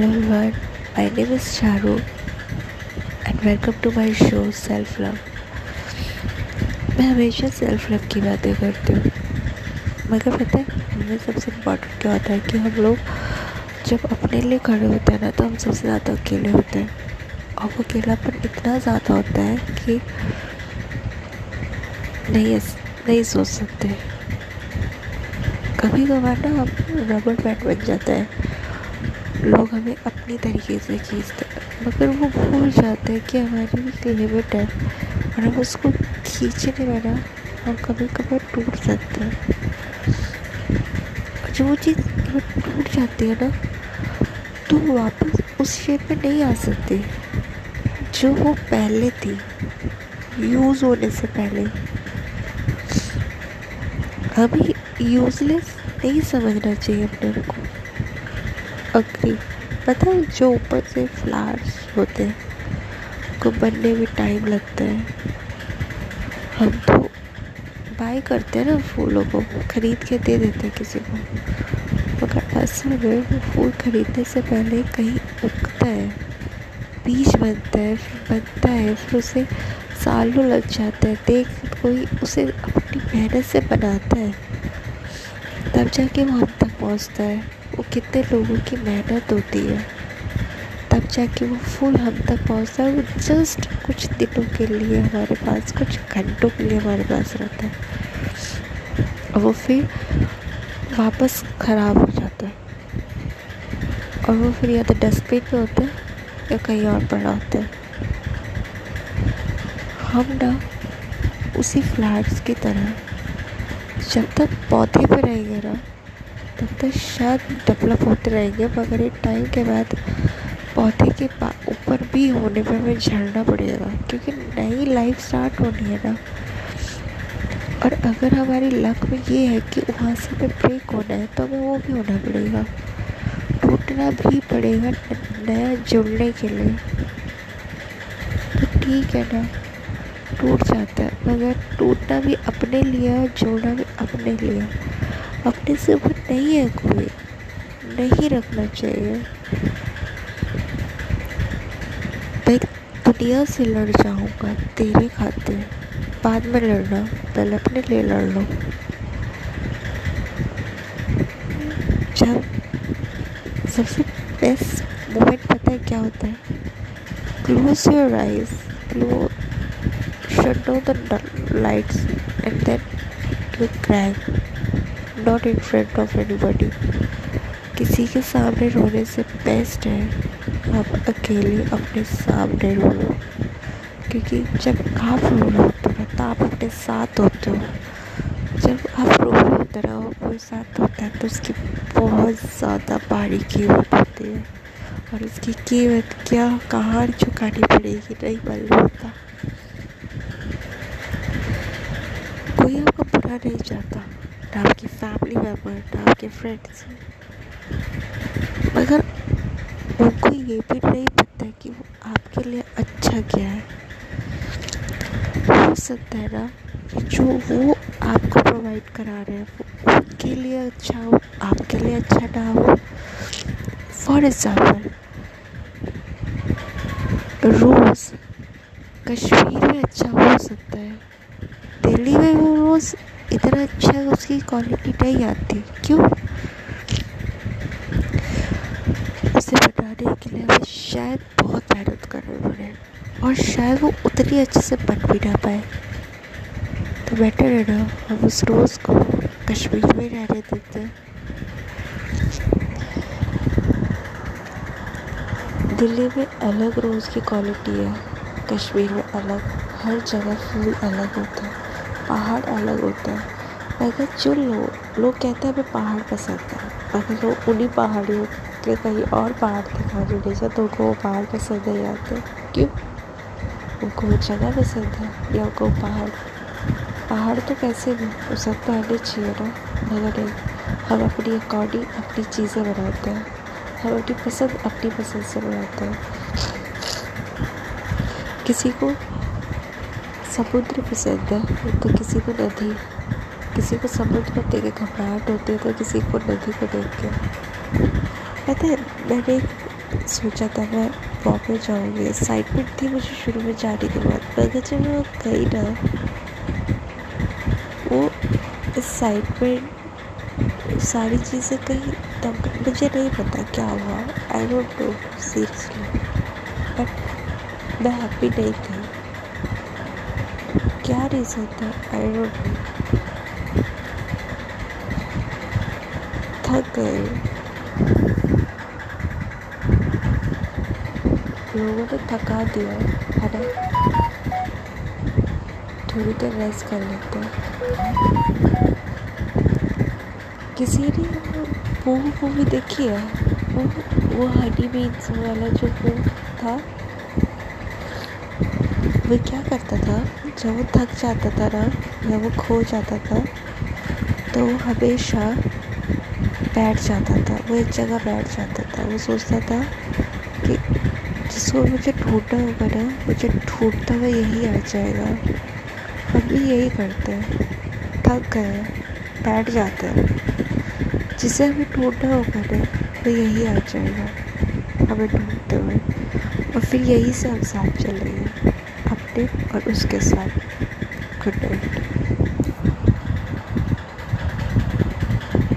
Hello everyone, my name is Charu and welcome to my show Self Love. मैं हमेशा self love की बातें करती हूँ। मगर पता है हमें सबसे इम्पोर्टेंट क्या होता है कि हम लोग जब अपने लिए खड़े होते हैं ना तो हम सबसे ज़्यादा अकेले होते हैं। और वो अकेलापन इतना ज़्यादा होता है कि नहीं नहीं सोच सकते। कभी कभार ना हम रबड़ बैंड बन जाता है। लोग हमें अपने तरीके से खींचते हैं, मगर वो भूल जाते हैं कि हमारी भी लिमिट है और हम उसको खींचने में ना हम कभी टूट सकते हैं। और जब वो चीज़ टूट जाती है ना तो वापस उस शेप में नहीं आ सकती, जो वो पहले थी यूज़ होने से पहले। अभी यूज़लेस नहीं समझना चाहिए अपने को। अग्री पता है, जो ऊपर से फ्लावर्स होते हैं, उनको बनने में टाइम लगता है। हम तो बाय करते हैं ना फूलों को, ख़रीद के दे देते हैं किसी को। मगर असल में वो फूल ख़रीदने से पहले कहीं उगता है, बीज बनता है, फिर बनता है, फिर उसे सालों लग जाता है। देख, कोई उसे अपनी मेहनत से बनाता है, तब जाके वो हम तक पहुँचता है। वो कितने लोगों की मेहनत होती है। तब जाके वो फूल हम तक पहुँचता है वो जस्ट कुछ दिनों के लिए हमारे पास, कुछ घंटों के लिए हमारे पास रहता है। वो फिर वापस ख़राब हो जाता है। और वो फिर या तो डस्टबिन में होता है या कहीं और पड़ा होता है। हम ना उसी फ्लैट्स की तरह जब तक पौधे पर रहेंगे ना तब तक शायद डेवलप होते रहेंगे, मगर एक टाइम के बाद पौधे के ऊपर भी होने पर हमें झड़ना पड़ेगा, क्योंकि नई लाइफ स्टार्ट होनी है ना। और अगर हमारी लक में ये है कि वहाँ से हमें ब्रेक होना है तो हमें वो भी होना पड़ेगा। टूटना भी पड़ेगा नया जुड़ने के लिए। तो ठीक है ना, टूट जाता है, मगर टूटना भी अपने लिए और जोड़ना भी अपने लिए। अपने से ऊपर नहीं है कोई। नहीं रखना चाहिए। मैं दुनिया से लड़ जाऊँगा, तेरे खातिर बाद में लड़ना, पहले अपने लिए लड़ लो। जब सबसे बेस्ट मोमेंट पता है क्या होता है? Close your eyes close shut down the lights, and then you cry not in front of anybody किसी के सामने रोने से बेस्ट है आप अकेले अपने सामने रो लो क्योंकि जब आप रो रहे होते हो तो आप अपने साथ होते हो। जब आप रो रहे होते ना कोई साथ होता है तो उसकी बहुत ज़्यादा भारी कीमत होती है। और उसकी कीमत क्या, कहाँ चुकानी पड़ेगी, नहीं मालूम होता। कोई आपको बुरा नहीं चाहता। ना आपकी फैमिली मेंबर ना आपके फ्रेंड्स मगर उनको ये भी नहीं पता कि वो आपके लिए अच्छा क्या है। हो सकता है ना, जो वो आपको प्रोवाइड करा रहे हैं, वो उनके लिए अच्छा हो, आपके लिए अच्छा ना हो। फॉर एग्ज़ाम्पल रोज़ कश्मीर में अच्छा हो सकता है, दिल्ली में वो रोज़ इतना अच्छा उसकी क्वालिटी नहीं आती। क्यों? उसे बनाने के लिए हमें शायद बहुत मेहनत करनी पड़े और शायद वो उतनी अच्छे से बन भी ना पाए। तो बेटर है ना, हम उस रोज़ को कश्मीर में रहने देते दिल्ली में अलग रोज़ की क्वालिटी है, कश्मीर में अलग, हर जगह फूल अलग होता है। पहाड़ अलग होता है। मगर जो लोग लोग कहते हैं हमें पहाड़ पसंद है। मगर लोग उन्हीं पहाड़ियों के कहीं और पहाड़ नहीं जाते तो उनको वो पहाड़ पसंद नहीं आते। क्यों? उनको वो जगह पसंद है या उनको पहाड़? पहाड़ तो कैसे भी सब तो आने चाहिए ना। मगर नहीं, हम अपनी अकॉर्डिंग अपनी चीज़ें बनाते हैं। हम अपनी पसंद अपनी पसंद से बनाते हैं। किसी को समुद्र पसंद है तो किसी को नदी, किसी को समुद्र को देख के घबराहट होती है तो किसी को नदी को देख के। पता है, मैंने सोचा था, मैं प्रॉपर जाऊँगी। एक्साइटमेंट थी मुझे शुरू में जाने के बाद। मगर जब मैं गई ना, वो एक्साइटमेंट सारी चीज़ें कहीं तब मुझे नहीं पता क्या हुआ। I don't know seriously but मैं हैप्पी नहीं थी। क्या रीज़न था? आई डोंट नो थक गए लोगों ने थका दिया ना थोड़ी देर रेस्ट कर लेते हैं। किसी ने वो मूवी देखी है? वो वो हनी बीन्स वाला जो वो था? वो क्या करता था? जब वो थक जाता था ना, या वो खो जाता था तो हमेशा बैठ जाता था। वो एक जगह बैठ जाता था। वो सोचता था कि जिसको मुझे ढूंढना होगा ना, मुझे ढूंढता हुआ यही आ जाएगा। हम भी यही करते हैं। थक गए, बैठ जाते हैं। जिसे हमें ढूंढना होगा ना, वो यही आ जाएगा हमें ढूंढते हुए। और फिर यही से हम साथ चल रहे अपने और उसके साथ गुड नाइट